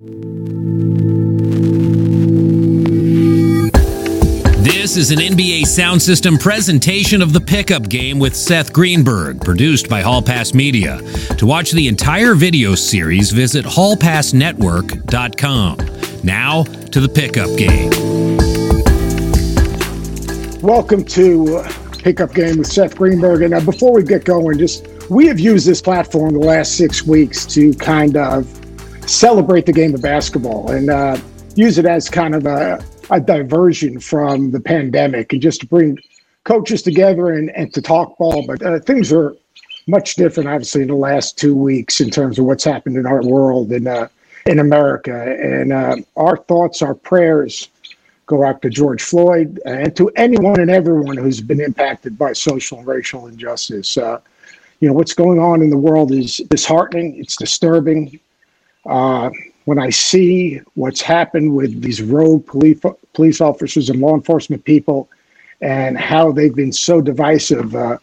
This is an NBA sound system presentation of the pickup game with Seth Greenberg, produced by Hall Pass Media. To watch the entire video series, visit hallpassnetwork.com. Now to the pickup game. Welcome to Pickup Game with Seth Greenberg. And uh, before we get going, just we have used this platform the last six weeks to kind of celebrate the game of basketball and uh, use it as kind of a, a diversion from the pandemic and just to bring coaches together and, and to talk ball. But uh, things are much different, obviously, in the last two weeks in terms of what's happened in our world and uh, in America. And uh, our thoughts, our prayers go out to George Floyd and to anyone and everyone who's been impacted by social and racial injustice. Uh, you know, what's going on in the world is disheartening, it's disturbing. Uh, when I see what's happened with these rogue police police officers and law enforcement people, and how they've been so divisive, uh,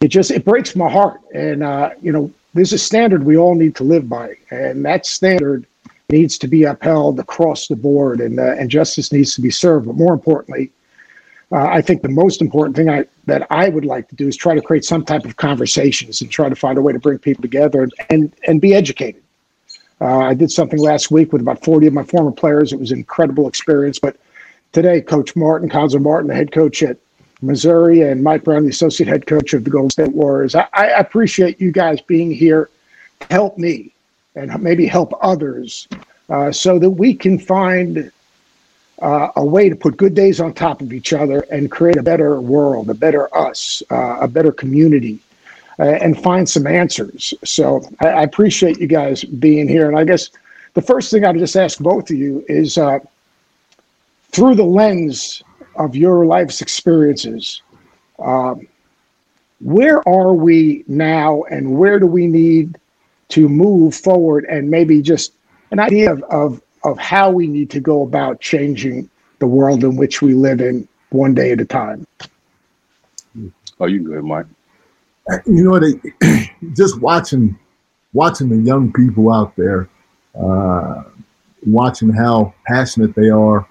it just it breaks my heart. And uh, you know, there's a standard we all need to live by, and that standard needs to be upheld across the board, and uh, and justice needs to be served. But more importantly, uh, I think the most important thing I, that I would like to do is try to create some type of conversations and try to find a way to bring people together and and, and be educated. Uh, I did something last week with about 40 of my former players. It was an incredible experience. But today, Coach Martin, Cuonzo Martin, the head coach at Missouri, and Mike Brown, the associate head coach of the Golden State Warriors, I, I appreciate you guys being here to help me and maybe help others uh, so that we can find uh, a way to put good days on top of each other and create a better world, a better us, uh, a better community and find some answers. So I, I, appreciate you guys being here. And I guess the first thing I'd just ask both of you is uh, through the lens of your life's experiences, um, where are we now and where do we need to move forward and maybe just an idea of, of, of how we need to go about changing the world in which we live in one day at a time? Oh, you can go ahead, Mike you know, they just watching watching the young people out there, uh, watching how passionate they are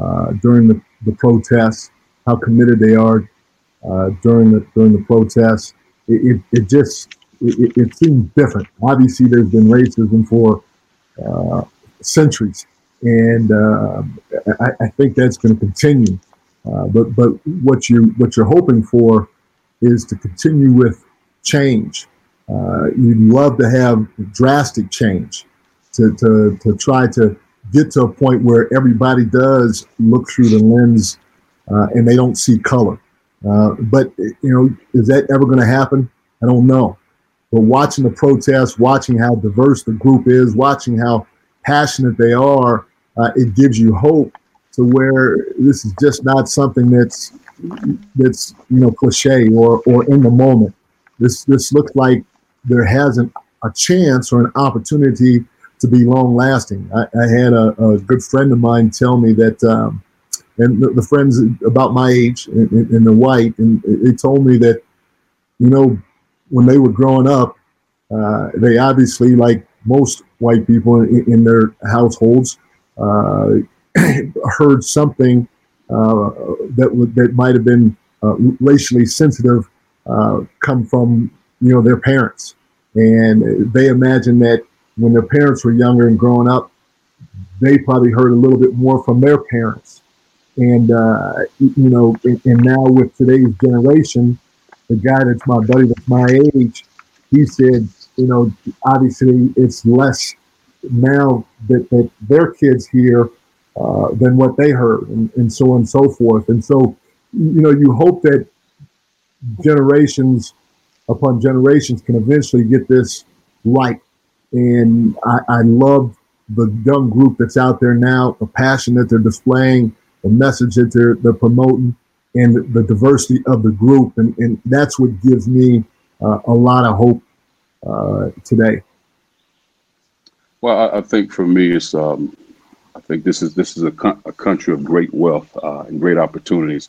uh, during the, the protests, how committed they are uh, during the during the protests. It, it, it just it, it, seems different. Obviously, there's been racism for uh, centuries, and uh, I, I, think that's going to continue. Uh, but but what you what you're hoping for is to continue with change. Uh, you'd love to have drastic change to, to, to try to get to a point where everybody does look through the lens uh, and they don't see color. Uh, but, you know, is that ever going to happen? I don't know. But watching the protests, watching how diverse the group is, watching how passionate they are, uh, it gives you hope to where this is just not something that's that's you know cliche or or in the moment. This this looks like there hasn't a chance or an opportunity to be long lasting. I, I had a, a, good friend of mine tell me that, um, and the, the, friends about my age and, and the white, and they told me that, you know, when they were growing up, uh, they obviously, like most white people in, in their households, uh, heard something uh, that that might have been uh, racially sensitive uh, come from you know their parents, and they imagine that when their parents were younger and growing up, they probably heard a little bit more from their parents, and uh, you know, and, and now with today's generation, the guy that's my buddy that's my age, he said, you know, obviously it's less now that, that their kids hear uh, than what they heard, and, and so on and so forth. And so, you know, you hope that generations upon generations can eventually get this right. And I, I love the young group that's out there now, the passion that they're displaying, the message that they're, they're promoting, and the, the diversity of the group. And, and that's what gives me uh, a lot of hope uh, today. Well, I, I, think for me, it's um, think this is this is a, a country of great wealth uh, and great opportunities.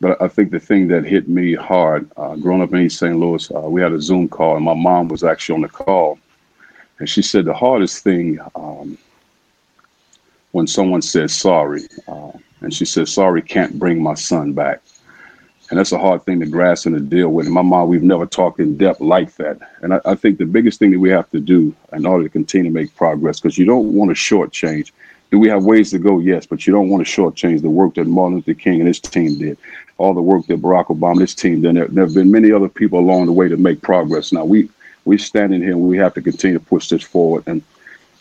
But I think the thing that hit me hard, uh, growing up in East St. Louis, uh, we had a Zoom call, and my mom was actually on the call, and she said the hardest thing um, when someone says sorry. Uh, and she said, sorry, can't bring my son back. And that's a hard thing to grasp and to deal with. In my mom, we've never talked in depth like that. And I, I think the biggest thing that we have to do in order to continue to make progress, because you don't want to shortchange. Do we have ways to go? Yes, but you don't want to shortchange the work that Martin Luther King and his team did, all the work that Barack Obama and his team did. There, there have been many other people along the way to make progress. Now we we stand in here and we have to continue to push this forward. And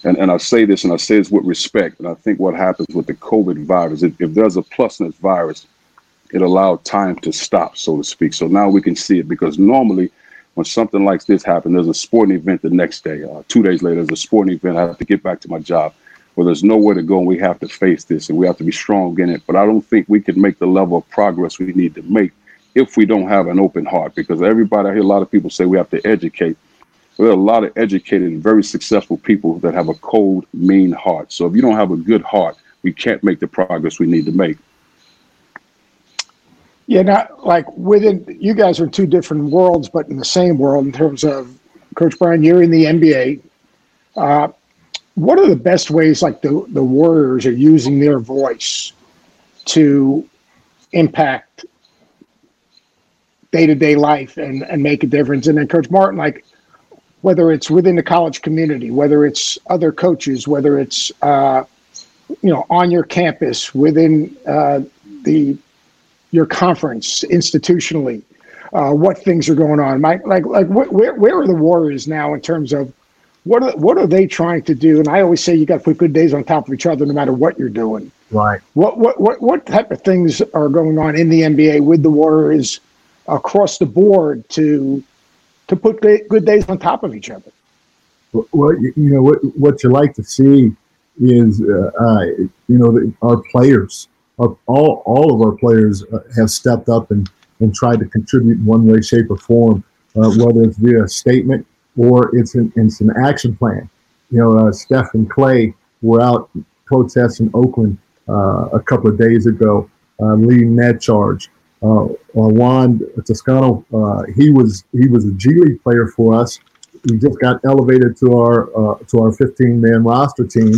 and, and I say this and I say this with respect. And I think what happens with the COVID virus, if, if there's a plus in this virus, it allowed time to stop, so to speak. So now we can see it because normally when something like this happens, there's a sporting event the next day. Uh, two days later, there's a sporting event. I have to get back to my job. Well, there's nowhere to go, and we have to face this, and we have to be strong in it. But I don't think we can make the level of progress we need to make if we don't have an open heart. Because everybody, I hear a lot of people say we have to educate. There are a lot of educated and very successful people that have a cold, mean heart. So if you don't have a good heart, we can't make the progress we need to make. Yeah, not like within you guys are two different worlds, but in the same world in terms of Coach Brown. You're in the NBA. Uh, what are the best ways, like the the Warriors are using their voice to impact day to day life and and make a difference? And then Coach Martin, like whether it's within the college community, whether it's other coaches, whether it's uh, you know on your campus within uh, the your conference institutionally, uh, what things are going on. Mike, like like where where are the Warriors now in terms of what are what are they trying to do? And I always say you got to put good days on top of each other, no matter what you're doing. Right. What what what what type of things are going on in the NBA with the Warriors across the board to to put good days on top of each other? Well, you know what what you like to see is uh, uh, you know the, our players all all of our players uh, have stepped up and, and tried to contribute in one way, shape, or form, uh, whether it's via a statement or it's an, it's an action plan. You know, uh, Steph and Klay were out protesting Oakland uh, a couple of days ago, uh, leading that charge. Uh, Juan Toscano, he was he was a G League player for us. He just got elevated to our to our 15 man roster team,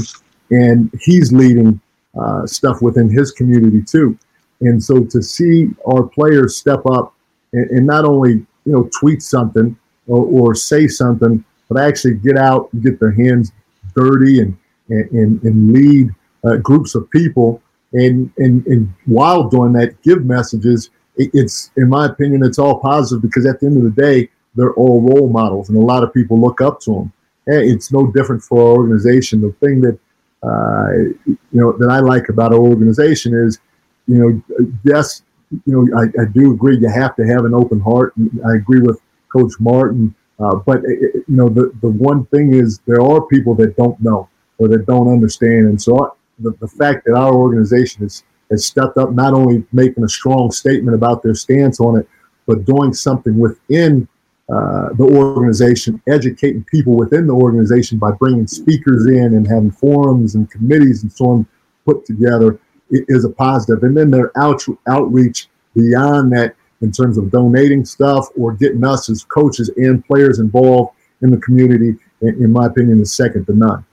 and he's leading uh, stuff within his community too. And so to see our players step up and, and not only you know tweet something or, or, say something, but actually get out and get their hands dirty and and, and lead uh, groups of people and, and and while doing that, give messages. It, it's in my opinion, it's all positive because at the end of the day, they're all role models, and a lot of people look up to them. And it's no different for our organization. The thing that uh, you know that I like about our organization is, you know, yes, you know, I, I do agree you have to have an open heart. I agree with Coach Martin, uh, but it, you know, the the one thing is there are people that don't know or that don't understand, and so I, the, the fact that our organization has has stepped up, not only making a strong statement about their stance on it, but doing something within uh, the organization, educating people within the organization by bringing speakers in and having forums and committees and so on put together is a positive. And then their out, outreach beyond that in terms of donating stuff or getting us as coaches and players involved in the community, in, my opinion, is second to none.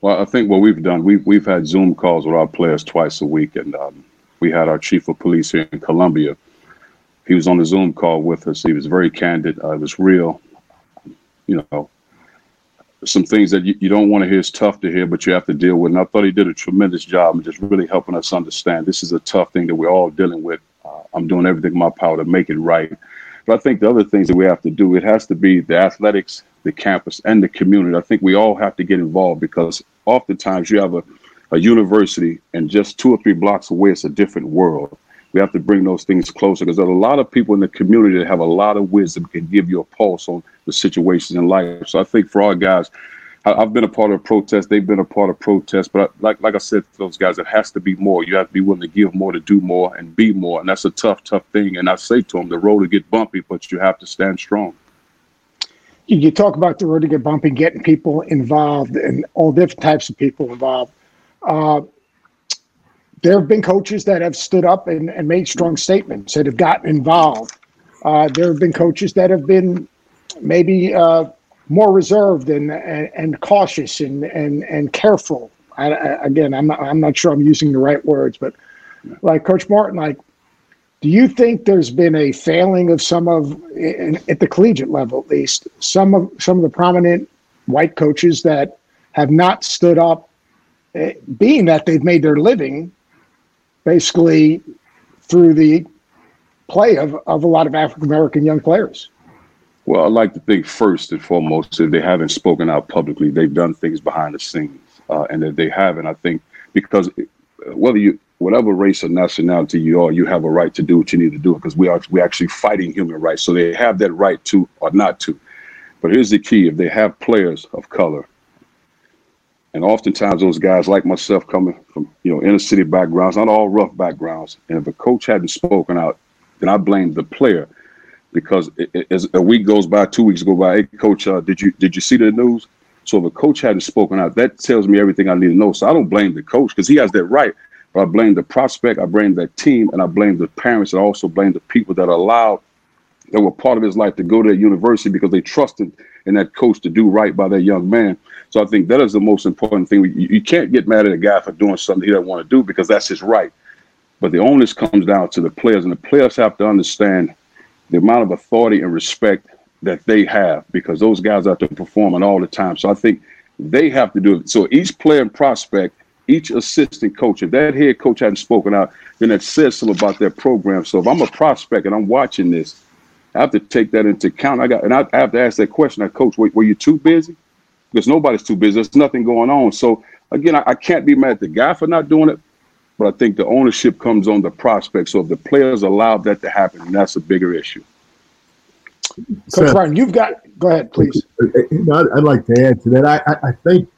Well, I think what we've done, we've, we've had Zoom calls with our players twice a week, and um, we had our chief of police here in Columbia he was on the Zoom call with us. He was very candid. Uh, it was real. You know, some things that you, you don't want to hear is tough to hear, but you have to deal with. And I thought he did a tremendous job in just really helping us understand this is a tough thing that we're all dealing with. I'm doing everything in my power to make it right. But I think the other things that we have to do, it has to be the athletics, the campus, and the community. I think we all have to get involved because oftentimes you have a, a university and just two or three blocks away, it's a different world we have to bring those things closer because there's a lot of people in the community that have a lot of wisdom can give you a pulse on the situations in life. So I think for our guys, I've been a part of protests. They've been a part of protests. But like like I said to those guys, it has to be more. You have to be willing to give more, to do more, and be more. And that's a tough, tough thing. And I say to them, the road to get bumpy, but you have to stand strong. You talk about the road to get bumpy, getting people involved, and all different types of people involved. Uh, there have been coaches that have stood up and, and made strong statements that have gotten involved. Uh, there have been coaches that have been maybe uh, more reserved and, and, and cautious and, and, and careful. I, I, again, I'm not, I'm not sure I'm using the right words, but like Coach Martin, like, do you think there's been a failing of some of, in, at the collegiate level at least, some of some of the prominent white coaches that have not stood up, eh, being that they've made their living basically through the play of, of a lot of African American young players? Well, I like to think first and foremost, if they haven't spoken out publicly, they've done things behind the scenes, uh, and if they haven't, I think because whether you whatever race or nationality you are, you have a right to do what you need to do because we are we actually fighting human rights. So they have that right to or not to. But here's the key: if they have players of color, and oftentimes those guys like myself coming from you know inner city backgrounds, not all rough backgrounds, and if a coach hadn't spoken out, then I blame the player because as a week goes by, two weeks go by, hey coach, uh, did you did you see the news? So if a coach hadn't spoken out, that tells me everything I need to know. So I don't blame the coach because he has that right. But I blame the prospect, I blame that team, and I blame the parents, and I also blame the people that allowed that were part of his life to go to a university because they trusted in that coach to do right by that young man. So I think that is the most important thing. You, you can't get mad at a guy for doing something he doesn't want to do because that's his right. But the onus comes down to the players, and the players have to understand the amount of authority and respect that they have because those guys out there performing all the time. So I think they have to do it. So each player and prospect each assistant coach, if that head coach hadn't spoken out, then that says something about their program. So if I'm a prospect and I'm watching this, I have to take that into account. I got and I have to ask that question. I coach, were, were you too busy? Because nobody's too busy. There's nothing going on. So again, I, I can't be mad at the guy for not doing it, but I think the ownership comes on the prospect. So if the players allow that to happen, that's a bigger issue. Coach Martin, you've got. Go ahead, please. I'd like to add to that. I, I think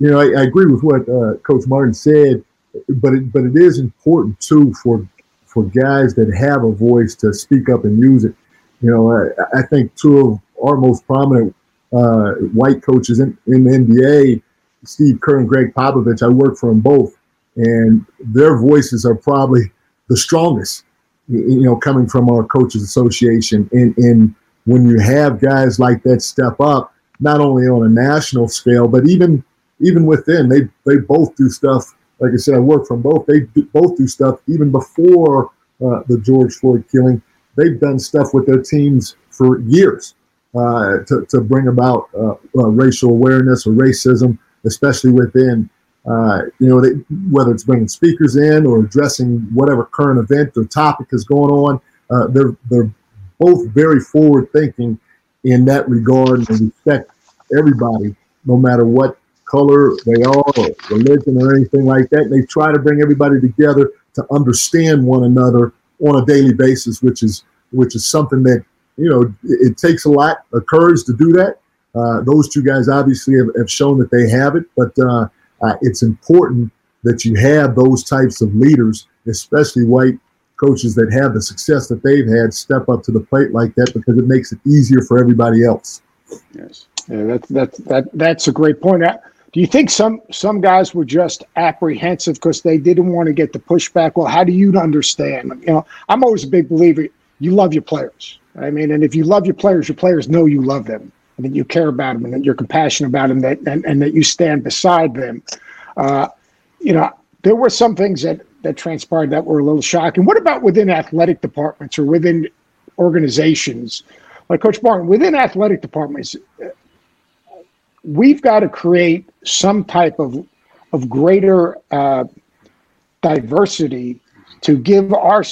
you know, I, I agree with what uh, Coach Martin said, but it, but it is important too for for guys that have a voice to speak up and use it. You know, I, I think two of our most prominent uh, white coaches in, in the NBA, Steve Kerr and Gregg Popovich, I work for them both, and their voices are probably the strongest. You know, coming from our coaches association, and, and when you have guys like that step up, not only on a national scale, but even even within, they they both do stuff. Like I said, I work from both. They do, both do stuff even before uh, the George Floyd killing. They've done stuff with their teams for years uh, to, to bring about uh, uh racial awareness or racism, especially within. Uh, you know, they, whether it's bringing speakers in or addressing whatever current event or topic is going on, uh, they're they're both very forward thinking in that regard and respect everybody, no matter what color they are, or religion, or anything like that. And they try to bring everybody together to understand one another on a daily basis, which is which is something that you know it, it takes a lot of courage to do that. Uh, those two guys obviously have, have, shown that they have it, but uh, uh, it's important that you have those types of leaders, especially white coaches that have the success that they've had, step up to the plate like that because it makes it easier for everybody else. Yes, yeah, that's that's that that's a great point. Do you think some some guys were just apprehensive because they didn't want to get the pushback? Well, how do you understand? You know, I'm always a big believer. You love your players. I mean, and if you love your players, your players know you love them and that you care about them and that you're compassionate about them that, and, and that you stand beside them. Uh, you know, there were some things that that transpired that were a little shocking. What about within athletic departments or within organizations? Like Coach Martin, within athletic departments, we've got to create some type of of greater uh, diversity to give our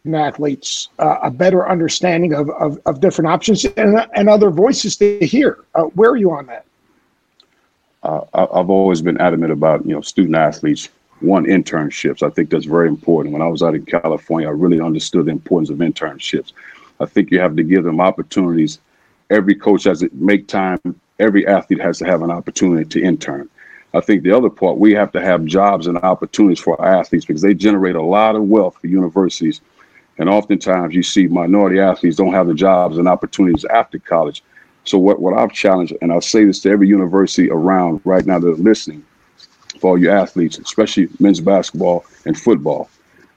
student athletes uh, a better understanding of, of, of, different options and, and other voices to hear. Uh, where are you on that? Uh, I've always been adamant about you know student athletes one internships. I think that's very important. When I was out in California, I really understood the importance of internships. I think you have to give them opportunities. Every coach has to make time every athlete has to have an opportunity to intern. I think the other part, we have to have jobs and opportunities for our athletes because they generate a lot of wealth for universities. And oftentimes you see minority athletes don't have the jobs and opportunities after college. So what, what I've challenged, and I'll say this to every university around right now that are listening, for all you athletes, especially men's basketball and football,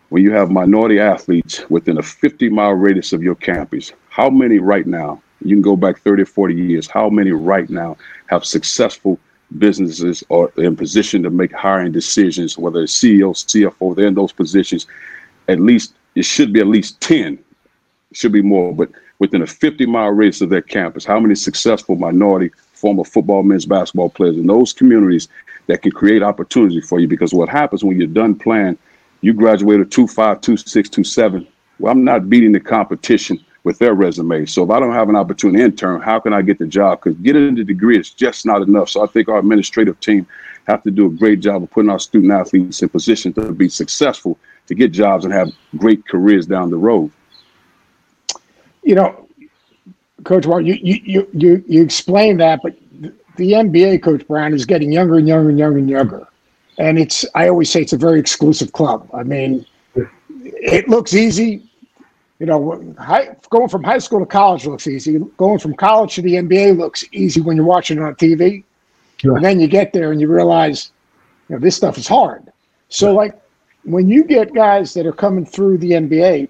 when you have minority athletes within a 50 mile radius of your campus, how many right now you can go back 30 or 40 years. How many right now have successful businesses or in position to make hiring decisions, whether it's CEO, CFO, they're in those positions. At least it should be at least 10, it should be more, but within a 50 mile radius of their campus, how many successful minority former football, men's basketball players in those communities that can create opportunity for you? Because what happens when you're done playing, you graduated two five, two six, two seven. Well, I'm not beating the competition with their resume. So if I don't have an opportunity to intern, how can I get the job? Because getting the degree is just not enough. So I think our administrative team have to do a great job of putting our student athletes in position to be successful, to get jobs and have great careers down the road. You know, Coach Martin, you you you you, you explained that, but the NBA, Coach Brown, is getting younger and younger and younger and younger. And it's I always say it's a very exclusive club. I mean, it looks easy you know, high, going from high school to college looks easy. Going from college to the NBA looks easy when you're watching it on TV. Sure. And then you get there and you realize, you know, this stuff is hard. So, like, when you get guys that are coming through the NBA,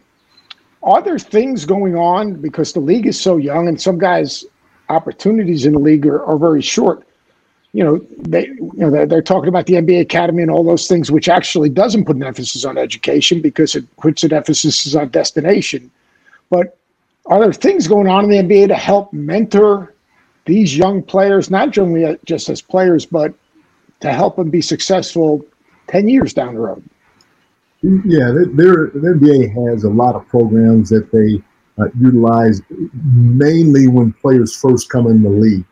are there things going on because the league is so young and some guys' opportunities in the league are, are very short? you know, they, you know, they're, they're, talking about the NBA Academy and all those things, which actually doesn't put an emphasis on education because it puts an emphasis on destination. But are there things going on in the NBA to help mentor these young players, not generally uh, just as players, but to help them be successful 10 years down the road? Yeah, the NBA has a lot of programs that they uh, utilize mainly when players first come in the league.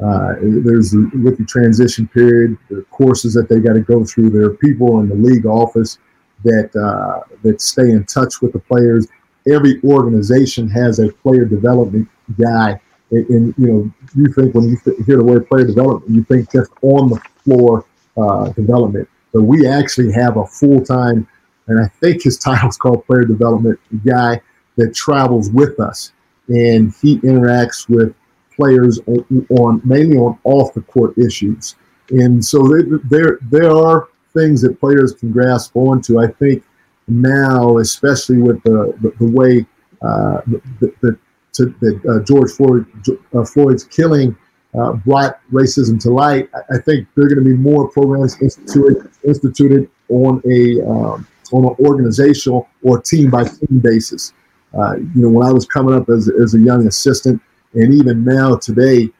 Uh, there's with the transition period, the courses that they got to go through. There are people in the league office that uh, that stay in touch with the players. Every organization has a player development guy, and, and you know you think when you hear the word player development, you think just on the floor uh, development. But we actually have a full time, and I think his title is called player development guy that travels with us, and he interacts with players on, on mainly on off the court issues. And so there there are things that players can grasp onto. I think now, especially with the the, the way uh, that that uh, George Floyd uh, Floyd's killing uh, brought racism to light, I think there are going to be more programs instituted instituted on a um, on an organizational or team by team basis. Uh, you know, when I was coming up as, as a young assistant, and even now today,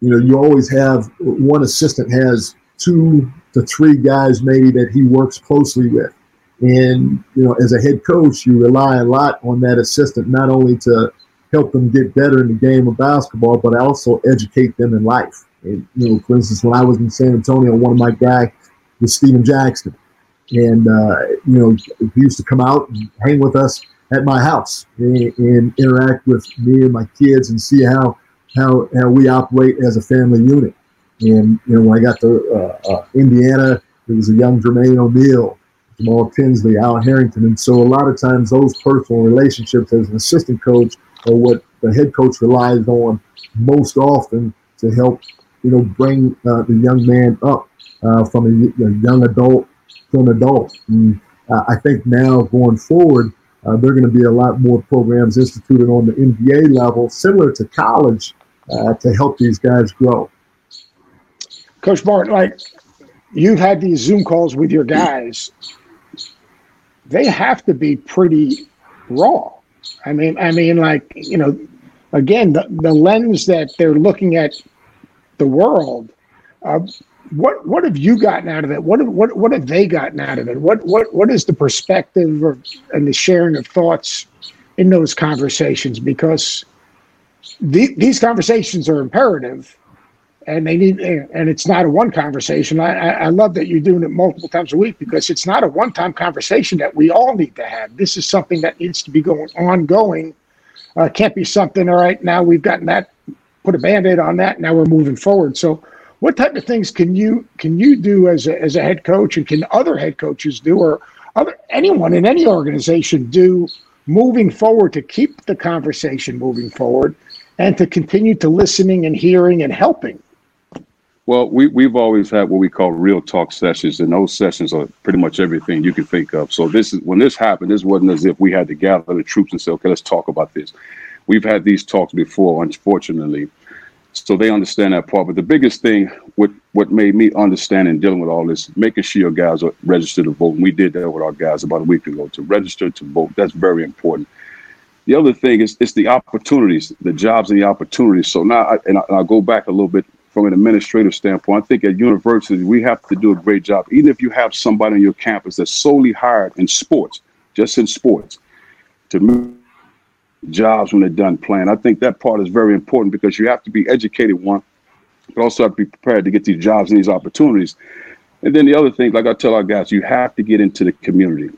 you know, you always have one assistant has two to three guys maybe that he works closely with. And, you know, as a head coach, you rely a lot on that assistant, not only to help them get better in the game of basketball, but also educate them in life. And, you know, for instance, when I was in San Antonio, one of my guys was Stephen Jackson. And, uh, you know, he used to come out and hang with us at my house and, and, interact with me and my kids and see how how how we operate as a family unit. And you know, when I got to uh, uh, Indiana, there was a young Jermaine O'Neal, Jamal Tinsley, Al Harrington, and so a lot of times those personal relationships as an assistant coach are what the head coach relies on most often to help you know bring uh, the young man up uh, from a, a, young adult to an adult. And uh, I think now going forward uh, there are going to be a lot more programs instituted on the NBA level, similar to college, uh, to help these guys grow. Coach Martin, like you've had these Zoom calls with your guys, they have to be pretty raw. I mean, I mean, like you know, again, the, the lens that they're looking at the world. Uh, what what have you gotten out of it? What what what have they gotten out of it? What what what is the perspective of, and the sharing of thoughts in those conversations? Because the, these conversations are imperative, and they need and it's not a one conversation. I, I, I love that you're doing it multiple times a week because it's not a one time conversation that we all need to have. This is something that needs to be going ongoing. Uh, can't be something. All right, now we've gotten that. Put a band aid on that. Now we're moving forward. So what type of things can you can you do as a, as a head coach and can other head coaches do or other anyone in any organization do moving forward to keep the conversation moving forward and to continue to listening and hearing and helping? Well we, we've always had what we call real talk sessions and those sessions are pretty much everything you can think of. So this is when this happened this wasn't as if we had to gather the troops and say okay let's talk about this. We've had these talks before unfortunately so they understand that part. But the biggest thing, what what made me understand and dealing with all this, making sure your guys are registered to vote. And we did that with our guys about a week ago to register to vote. That's very important. The other thing is it's the opportunities, the jobs and the opportunities. So now, I, and, I, and I'll go back a little bit from an administrative standpoint. I think at universities we have to do a great job. Even if you have somebody on your campus that's solely hired in sports, just in sports, to move jobs when they're done playing. I think that part is very important because you have to be educated, one, but also have to be prepared to get these jobs and these opportunities. And then the other thing, like I tell our guys, you have to get into the community,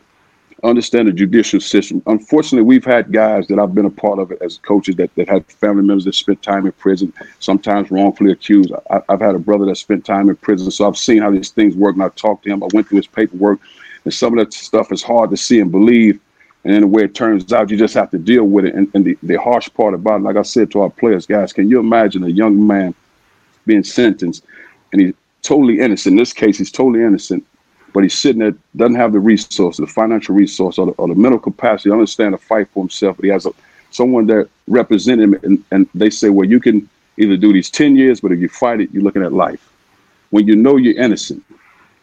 understand the judicial system. Unfortunately, we've had guys that I've been a part of it as coaches that, that had family members that spent time in prison, sometimes wrongfully accused. I, have had a brother that spent time in prison, so I've seen how these things work, and I talked to him. I went through his paperwork, and some of that stuff is hard to see and believe and then the way it turns out, you just have to deal with it. And, and the, the harsh part about it, like I said to our players, guys, can you imagine a young man being sentenced and he's totally innocent? In this case, he's totally innocent, but he's sitting there, doesn't have the resources, the financial resource, or the, or the mental capacity to understand to fight for himself. But he has a, someone that represents him, and, and they say, well, you can either do these 10 years, but if you fight it, you're looking at life. When you know you're innocent,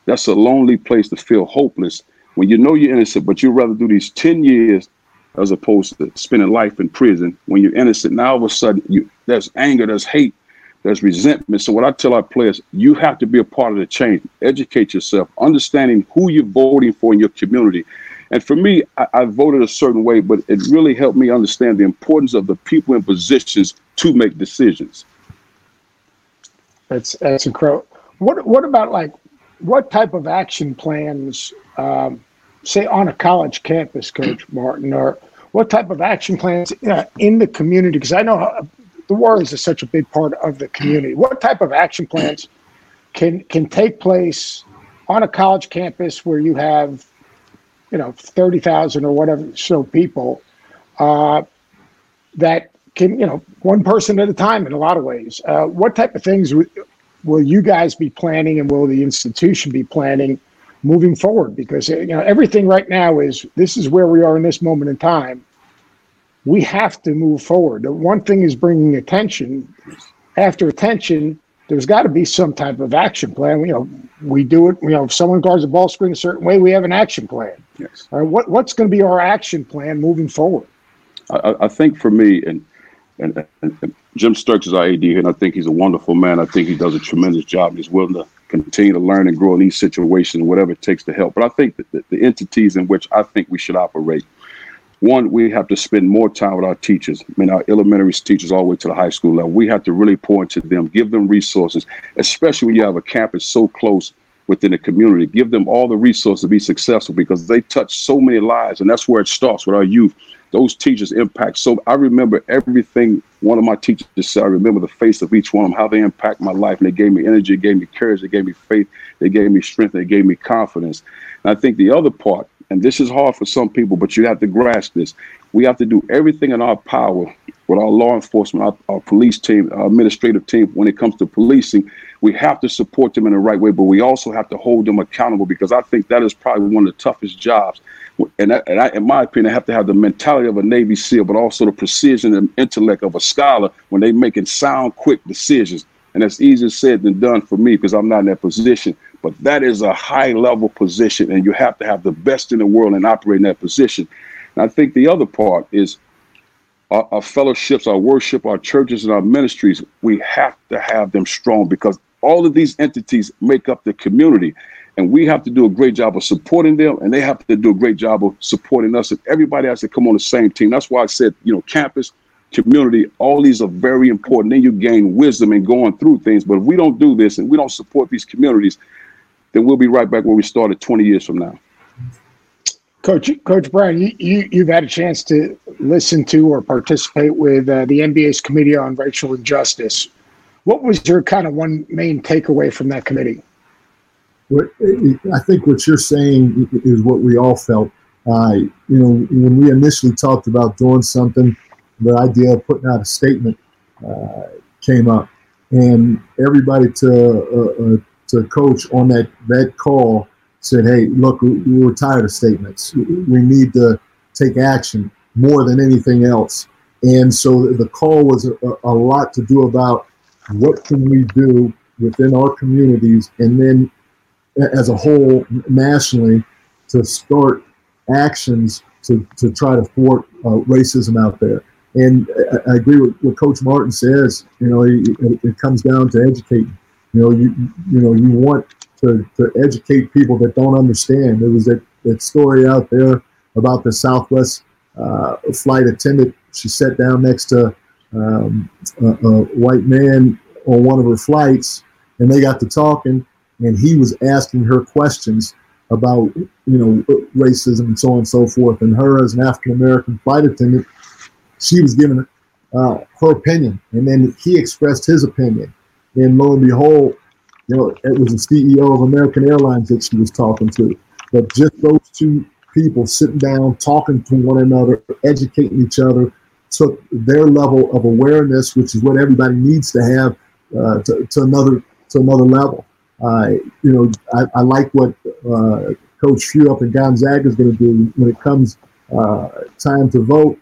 that's a lonely place to feel hopeless when you know you're innocent, but you'd rather do these 10 years as opposed to spending life in prison when you're innocent. Now all of a sudden you there's anger, there's hate, there's resentment. So what I tell our players, you have to be a part of the change. Educate yourself, understanding who you're voting for in your community. And for me, I, I voted a certain way, but it really helped me understand the importance of the people in positions to make decisions. That's that's incredible. What what about like what type of action plans um, say on a college campus, Coach Martin, or what type of action plans uh, in the community? Because I know how, the Warriors is such a big part of the community. What type of action plans can can take place on a college campus where you have, you know, thirty thousand or whatever so people uh, that can, you know, one person at a time in a lot of ways. Uh, what type of things will you guys be planning, and will the institution be planning? Moving forward because you know everything right now is this is where we are in this moment in time. We have to move forward. The one thing is bringing attention. After attention there's got to be some type of action plan. You know we do it you know if someone guards a ball screen a certain way we have an action plan. Yes. All right, what, what's going to be our action plan moving forward? I, I think for me and and, and, Jim Sterk is our AD and I think he's a wonderful man. I think he does a tremendous job. He's willing to continue to learn and grow in these situations, whatever it takes to help. But I think that the, the entities in which I think we should operate, one, we have to spend more time with our teachers. I mean, our elementary teachers all the way to the high school level. We have to really pour into them, give them resources, especially when you have a campus so close within the community. Give them all the resources to be successful because they touch so many lives, and that's where it starts with our youth those teachers impact. So I remember everything one of my teachers said. I remember the face of each one of them, how they impact my life. And they gave me energy, gave me courage, they gave me faith, they gave me strength, they gave me confidence. And I think the other part, and this is hard for some people, but you have to grasp this. We have to do everything in our power with our law enforcement, our, our police team, our administrative team, when it comes to policing, we have to support them in the right way, but we also have to hold them accountable because I think that is probably one of the toughest jobs and, that, and I, in my opinion, have to have the mentality of a Navy SEAL, but also the precision and intellect of a scholar when they're making sound, quick decisions. And that's easier said than done for me because I'm not in that position. But that is a high level position, and you have to have the best in the world and operate in that position. And I think the other part is our, our fellowships, our worship, our churches, and our ministries. We have to have them strong because all of these entities make up the community and we have to do a great job of supporting them and they have to do a great job of supporting us and everybody has to come on the same team that's why i said you know campus community all these are very important then you gain wisdom in going through things but if we don't do this and we don't support these communities then we'll be right back where we started 20 years from now. Coach coach Brown you, you you've had a chance to listen to or participate with uh, the nba's committee on racial injustice. What was your kind of one main takeaway from that committee? What I think what you're saying is what we all felt. Uh, you know, when we initially talked about doing something, the idea of putting out a statement uh, came up, and everybody to uh, uh to coach on that that call said, "Hey, look, we're tired of statements. We need to take action more than anything else." And so the call was a, a lot to do about what can we do within our communities and then as a whole nationally to start actions to, to try to thwart uh, racism out there. And I, I, agree with what Coach Martin says. You know, it, it, comes down to educating. You know, you you know you want to, to educate people that don't understand. There was that, that story out there about the Southwest uh, flight attendant. She sat down next to um, a, a white man on one of her flights, and they got to talking, and he was asking her questions about you know racism and so on and so forth. And her as an African American flight attendant, she was giving uh, her opinion, and then he expressed his opinion. And lo and behold, you know, it was the CEO of American Airlines that she was talking to. But just those two people sitting down, talking to one another, educating each other, took their level of awareness, which is what everybody needs to have, uh, to, to another to another level. Uh, you know, I, I like what uh, Coach Few up in Gonzaga is going to do when it comes uh, time to vote.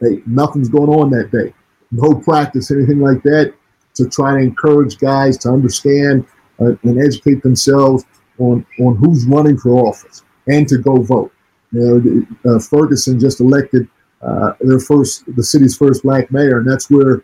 Hey, nothing's going on that day. No practice, anything like that, to try to encourage guys to understand uh, and educate themselves on on who's running for office and to go vote. You know, uh, Ferguson just elected uh, their first, the city's first black mayor, and that's where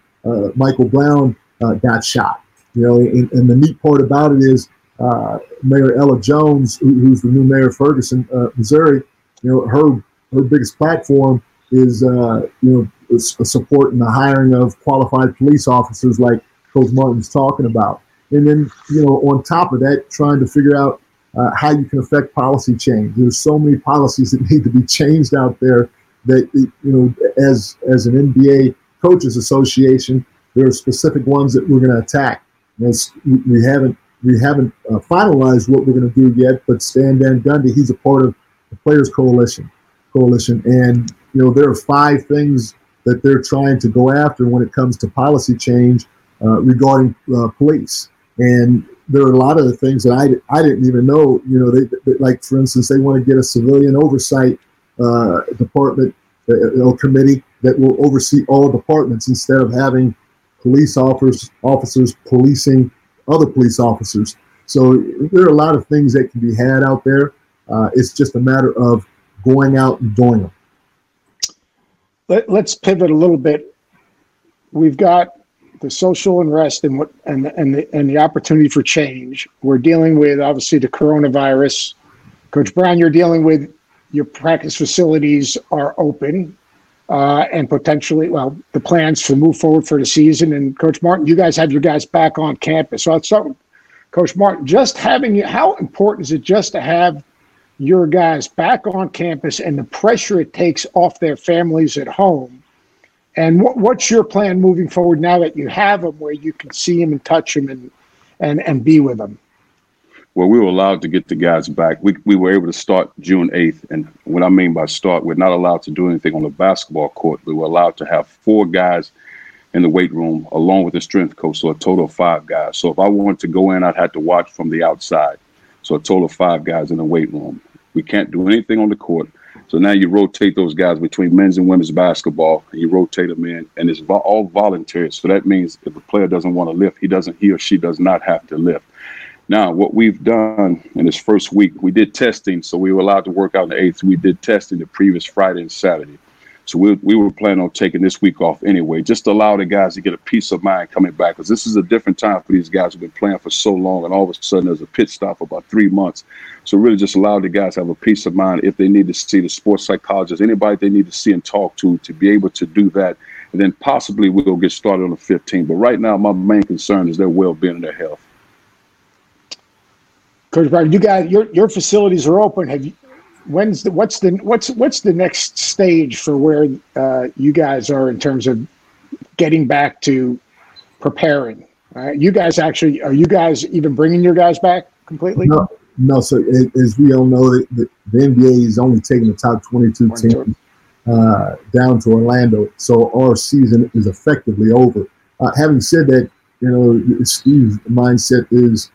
Michael Brown got shot. You know, and, and, the neat part about it is uh, Mayor Ella Jones, who, who's the new mayor of Ferguson, uh, Missouri. You know, her her biggest platform is uh, you know supporting the hiring of qualified police officers, like Coach Martin's talking about. And then you know, on top of that, trying to figure out uh, how you can affect policy change. There's so many policies that need to be changed out there that you know, as as an NBA coaches association, there are specific ones that we're going to attack we haven't we haven't uh, finalized what we're going to do yet, but Stan Van Gundy, he's a part of the Players Coalition, coalition, and you know there are five things that they're trying to go after when it comes to policy change regarding uh, police. And there are a lot of the things that I, I didn't even know. You know, they, they like for instance, they want to get a civilian oversight uh, department uh, or committee that will oversee all departments instead of having police officers, officers policing other police officers. So there are a lot of things that can be had out there. Uh, it's just a matter of going out and doing them. Let, us pivot a little bit. We've got the social unrest and what and and the, and the opportunity for change. We're dealing with obviously the coronavirus. Coach Brown, you're dealing with your practice facilities are open uh, and potentially, well, the plans to move forward for the season. And Coach Martin, you guys have your guys back on campus. So Coach Martin. Just having you, how important is it just to have your guys back on campus and the pressure it takes off their families at home? And what, what's your plan moving forward now that you have them where you can see them and touch them and, and, and be with them? well, we were allowed to get the guys back. We, we were able to start June 8th. And what I mean by start, we're not allowed to do anything on the basketball court. We were allowed to have four guys in the weight room along with the strength coach, so a total of five guys. So if I wanted to go in, I'd have to watch from the outside. So a total of five guys in the weight room. We can't do anything on the court. So now you rotate those guys between men's and women's basketball, and you rotate them in, and it's all voluntary. So that means if a player doesn't want to lift, he doesn't, he or she does not have to lift. Now, what we've done in this first week, we did testing, so we were allowed to work out in the 8th. We did testing the previous Friday and Saturday. So we, we were planning on taking this week off anyway, just to allow the guys to get a peace of mind coming back, because this is a different time for these guys who've been playing for so long, and all of a sudden there's a pit stop for about three months. So really just allow the guys to have a peace of mind if they need to see the sports psychologist, anybody they need to see and talk to, to be able to do that. And then possibly we'll get started on the 15th. But right now, my main concern is their well-being and their health. Coach Brown, you guys, your your facilities are open. Have you? When's the what's the what's what's the next stage for where uh, you guys are in terms of getting back to preparing? Uh, you guys actually are you guys even bringing your guys back completely? No, no. So as we all know, the, the NBA is only taking the top twenty-two teams uh, down to Orlando. So our season is effectively over. Uh, having said that, you know, Steve's mindset is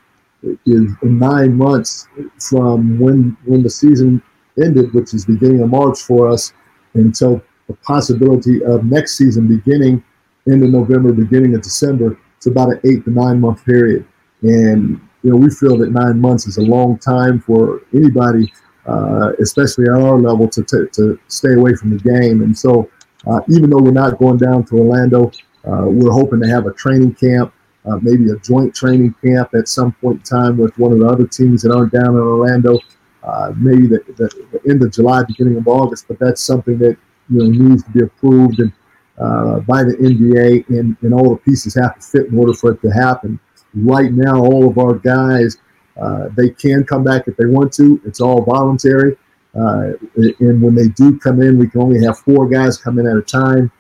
is nine months from when when the season ended, which is beginning of March for us, until the possibility of next season beginning in the November, beginning of December. it's about an eight to nine month period. And, you know, we feel that nine months is a long time for anybody, uh, especially at our level, to, t- to stay away from the game. And so, uh, even though we're not going down to Orlando, uh, we're hoping to have a training camp, uh, maybe a joint training camp at some point in time with one of the other teams that aren't down in Orlando. Uh, maybe the, the, the, end of July, beginning of August, but that's something that you know needs to be approved and uh, by the NBA, and, and all the pieces have to fit in order for it to happen. Right now, all of our guys, uh, they can come back if they want to. It's all voluntary. Uh, and when they do come in, we can only have four guys come in at a time.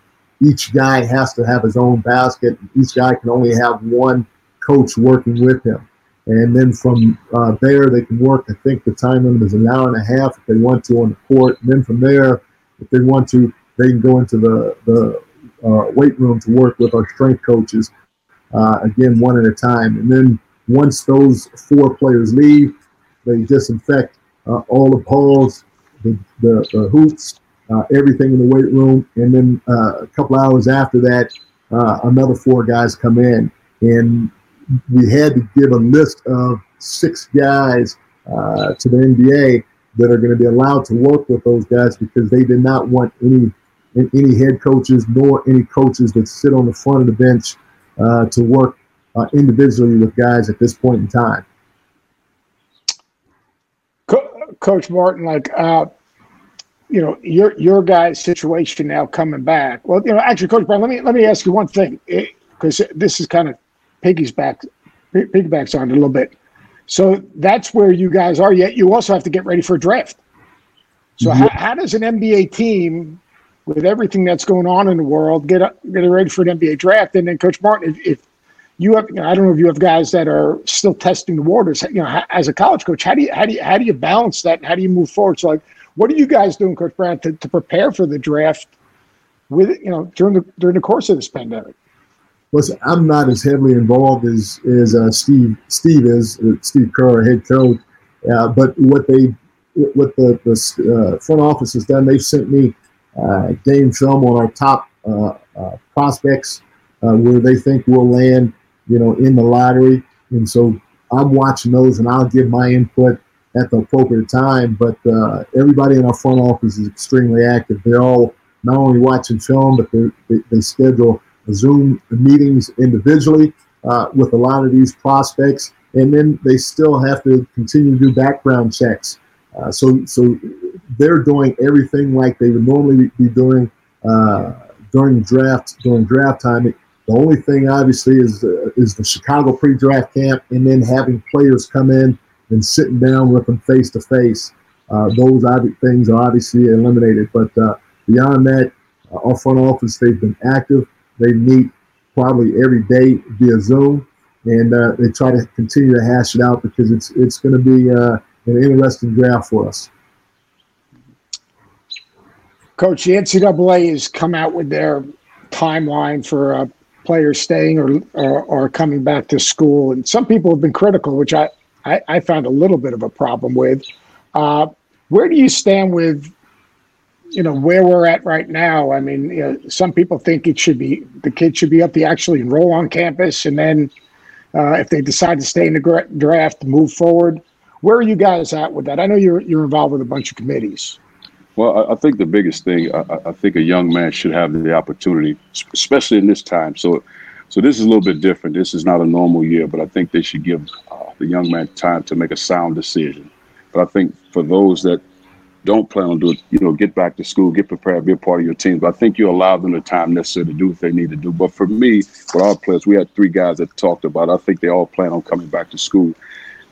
Each guy has to have his own basket. Each guy can only have one coach working with him. And then from uh, there, they can work. I think the time limit is an hour and a half if they want to on the court. And then from there, if they want to, they can go into the, the uh, weight room to work with our strength coaches, uh, again, one at a time. And then once those four players leave, they disinfect uh, all the poles, the, the, the hoops, uh, everything in the weight room. And then uh, a couple hours after that, another four guys come in. And we had to give a list of six guys to the NBA that are going to be allowed to work with those guys because they did not want any any head coaches nor any coaches that sit on the front of the bench uh, to work uh, individually with guys at this point in time. Coach Martin, like uh, you know, your your guy's situation now coming back. Well, you know, actually, Coach Brown, let me let me ask you one thing because this is kind of piggy's back piggybacks on it a little bit. So that's where you guys are. Yet you also have to get ready for a draft. So yeah. how, how, does an NBA team, with everything that's going on in the world, get get ready for an NBA draft? And then, Coach Martin, if, if you have, you know, I don't know if you have guys that are still testing the waters. You know, as a college coach, how do you how do you how do you balance that? How do you move forward? So, like, what are you guys doing, Coach Brown, to, to prepare for the draft? With you know during the during the course of this pandemic listen, I'm not as heavily involved as as uh, Steve Steve is uh, Steve Kerr, head coach. Uh, but what they what the, the uh, front office has done, they've sent me uh, game film on our top uh, prospects where they think we'll land, you know, in the lottery, and so I'm watching those, and I'll give my input at the appropriate time. But everybody in our front office is extremely active. They're all not only watching film, but they, they schedule Zoom meetings individually uh, with a lot of these prospects, and then they still have to continue to do background checks. Uh, so, so they're doing everything like they would normally be doing uh, during draft during draft time. The only thing, obviously, is uh, is the Chicago pre-draft camp, and then having players come in and sitting down with them face to face. Those things are obviously eliminated, but uh, beyond that, our front office they've been active. They meet probably every day via Zoom, and uh, they try to continue to hash it out because it's it's going to be uh, an interesting draft for us. Coach, the NCAA has come out with their timeline for uh, players staying or, or, or coming back to school, and some people have been critical, which I I, I found a little bit of a problem with. Uh, where do you stand with you know where we're at right now. I mean, you know, some people think it should be the kids should be up to actually enroll on campus, and then uh, if they decide to stay in the draft, move forward. Where are you guys at with that? I know you're you're involved with a bunch of committees. Well, I, I think the biggest thing, I, I, think a young man should have the opportunity, especially in this time. So, so this is a little bit different. This is not a normal year, but I think they should give uh, the young man time to make a sound decision. But I think for those that don't plan on doing, you know, get back to school, get prepared, be a part of your team. But I think you allow them the time necessary to do what they need to do. But for me, with our players, we had three guys that talked about. It. I think they all plan on coming back to school.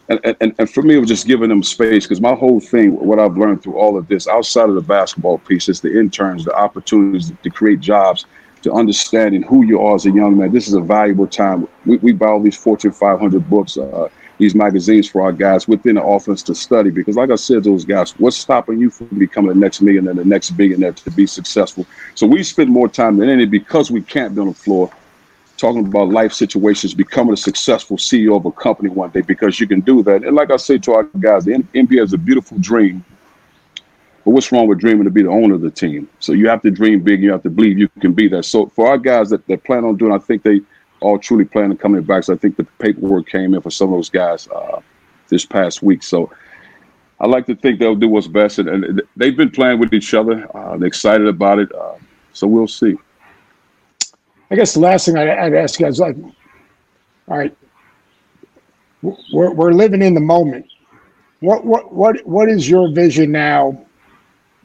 And, and, and for me, it was just giving them space because my whole thing, what I've learned through all of this, outside of the basketball piece, is the interns, the opportunities to create jobs, to understanding who you are as a young man. This is a valuable time. We, we buy all these Fortune 500 books. Uh, these magazines for our guys within the offense to study. Because, like I said, those guys, what's stopping you from becoming the next millionaire, the next billionaire to be successful? So we spend more time than any because we can't be on the floor talking about life situations, becoming a successful CEO of a company one day because you can do that. And like I say to our guys, the NBA is a beautiful dream. But what's wrong with dreaming to be the owner of the team? So you have to dream big. You have to believe you can be that. So for our guys that, that plan on doing, I think they all truly planning on coming back. So I think the paperwork came in for some of those guys uh, this past week. So I like to think they'll do what's best, and, and they've been playing with each other. Uh, they're excited about it, uh, so we'll see. I guess the last thing I'd, I'd ask you guys, like, all right, we're, we're living in the moment. What what what what is your vision now,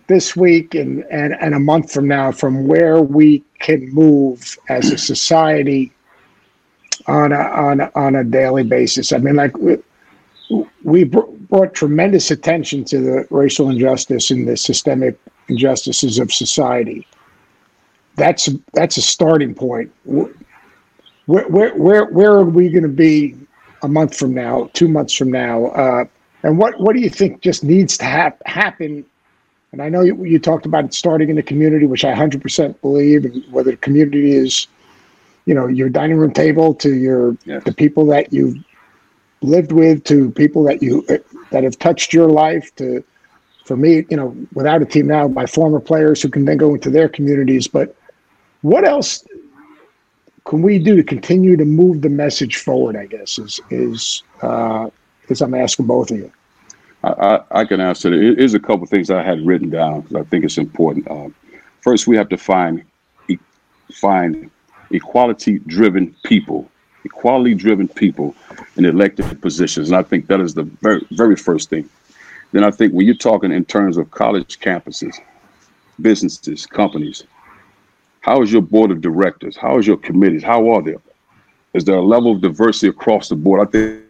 this week and, and and a month from now, from where we can move as a society on a on a, on a daily basis? I mean, like we we brought tremendous attention to the racial injustice and the systemic injustices of society. That's that's a starting point. Where where where, where are we going to be a month from now, two months from now? Uh, and what what do you think just needs to hap- happen? And I know you, you talked about starting in the community, which I 100% believe, and whether the community is, you know, your dining room table to your yes. the people that you've lived with to people that you that have touched your life to for me you know without a team now my former players who can then go into their communities but what else can we do to continue to move the message forward i guess is is uh is i'm asking both of you I, I, can answer it. It is a couple of things I had written down because I think it's important. Um, first, we have to find find equality-driven people equality driven people in elected positions. And I think that is the very, very first thing. Then I think when you're talking in terms of college campuses, businesses, companies, how is your board of directors? How is your committees? How are they? Is there a level of diversity across the board? I think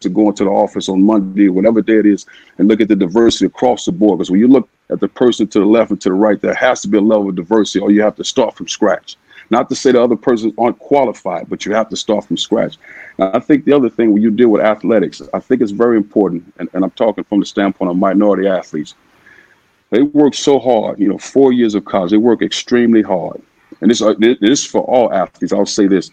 to go into the office on Monday, whatever day it is, and look at the diversity across the board. Because when you look at the person to the left and to the right, there has to be a level of diversity, or you have to start from scratch. Not to say the other persons aren't qualified, but you have to start from scratch. Now, I think the other thing when you deal with athletics, I think it's very important, and, and I'm talking from the standpoint of minority athletes. They work so hard, you know, four years of college, they work extremely hard. And this, uh, this is for all athletes. I'll say this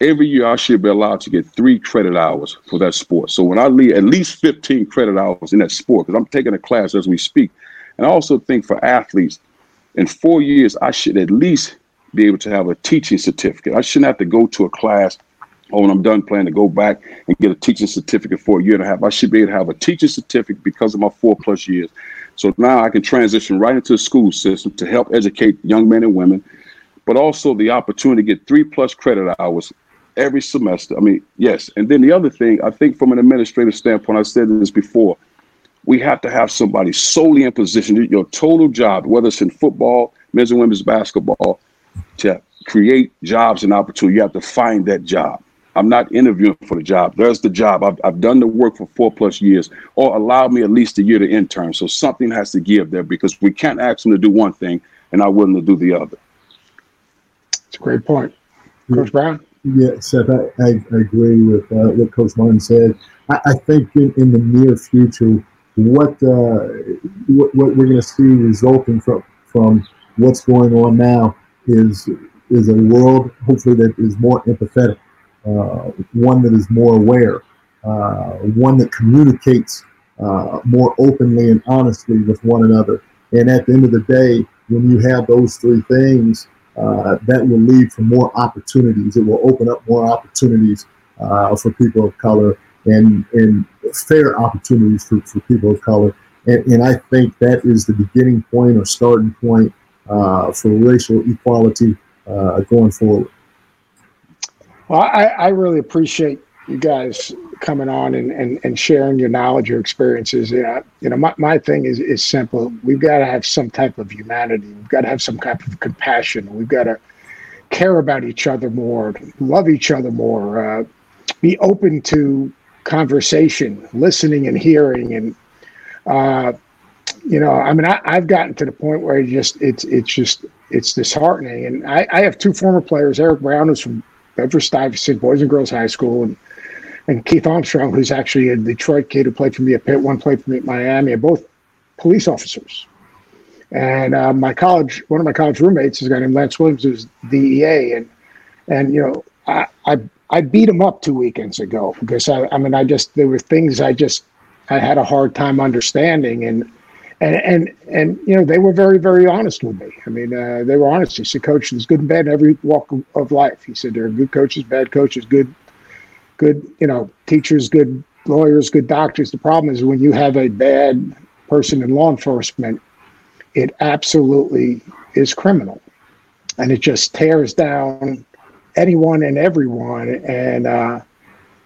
every year I should be allowed to get three credit hours for that sport. So when I leave at least 15 credit hours in that sport, because I'm taking a class as we speak. And I also think for athletes, in four years, I should at least be able to have a teaching certificate. I shouldn't have to go to a class. Oh, when I'm done playing, to go back and get a teaching certificate for a year and a half. I should be able to have a teaching certificate because of my four plus years. So now I can transition right into the school system to help educate young men and women, but also the opportunity to get three plus credit hours every semester. I mean, yes. And then the other thing, I think from an administrative standpoint, I said this before, we have to have somebody solely in position, your total job, whether it's in football, men's and women's basketball, to create jobs and opportunity, you have to find that job. I'm not interviewing for the job. There's the job. I've, I've done the work for four plus years, or allow me at least a year to intern. So something has to give there because we can't ask them to do one thing and not willing to do the other. It's a great point. Coach Brown? Yeah, Seth, I, I, I agree with uh, what Coach Martin said. I, I think in, in, the near future, what, uh, what, what we're going to see resulting from, from what's going on now is is a world hopefully that is more empathetic, uh, one that is more aware, uh, one that communicates uh, more openly and honestly with one another. And at the end of the day, when you have those three things, uh, that will lead to more opportunities. It will open up more opportunities uh, for people of color and and fair opportunities for, for people of color. And, and I think that is the beginning point or starting point uh, for racial equality uh, going forward. Well, I, I really appreciate you guys coming on and, and, and sharing your knowledge, your experiences. Yeah, you know, my, my thing is, is simple. We've got to have some type of humanity. We've got to have some type of compassion. We've got to care about each other more, love each other more, uh, be open to conversation, listening and hearing, and uh, you know, I mean, I, have gotten to the point where it just it's it's just it's disheartening. And I, I have two former players, Eric Brown, who's from Bedford Stuyvesant Boys and Girls High School, and and Keith Armstrong, who's actually a Detroit kid who played for me at Pitt, one played for me at Miami, are both police officers. And uh, my college, one of my college roommates is a guy named Lance Williams, who's DEA, and and you know, I I, I beat him up two weekends ago because I I mean I just there were things I just I had a hard time understanding and and and and you know they were very very honest with me. I mean, uh, they were honest. He said, "Coach, there's good and bad in every walk of life." He said, "There are good coaches, bad coaches, good, good you know teachers, good lawyers, good doctors. The problem is when you have a bad person in law enforcement, it absolutely is criminal, and it just tears down anyone and everyone. And uh,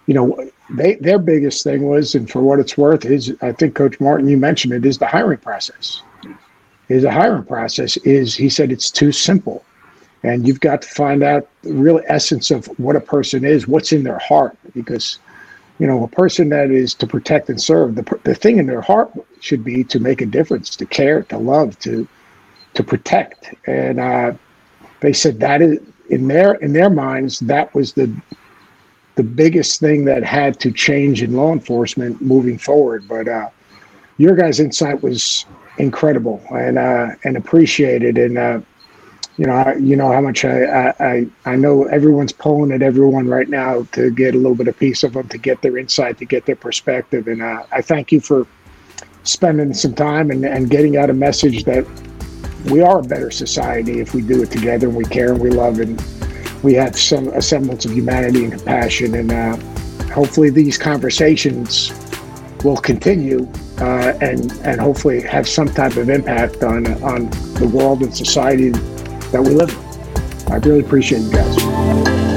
you know, they their biggest thing was, and for what it's worth, is I think Coach Martin, you mentioned it, is the hiring process. Is the hiring process is he said it's too simple, and you've got to find out the real essence of what a person is, what's in their heart, because you know a person that is to protect and serve the the thing in their heart should be to make a difference, to care, to love, to to protect, and uh, they said that is in their in their minds that was the the biggest thing that had to change in law enforcement moving forward. But uh, your guys' insight was incredible and uh, and appreciated. And uh, you know, I, you know how much I, I I know everyone's pulling at everyone right now to get a little bit of piece of them, to get their insight, to get their perspective. And uh, I thank you for spending some time and, and getting out a message that we are a better society if we do it together and we care and we love and we have some a semblance of humanity and compassion. And uh, hopefully, these conversations will continue uh, and and hopefully have some type of impact on on the world and society that we live in. I really appreciate you guys.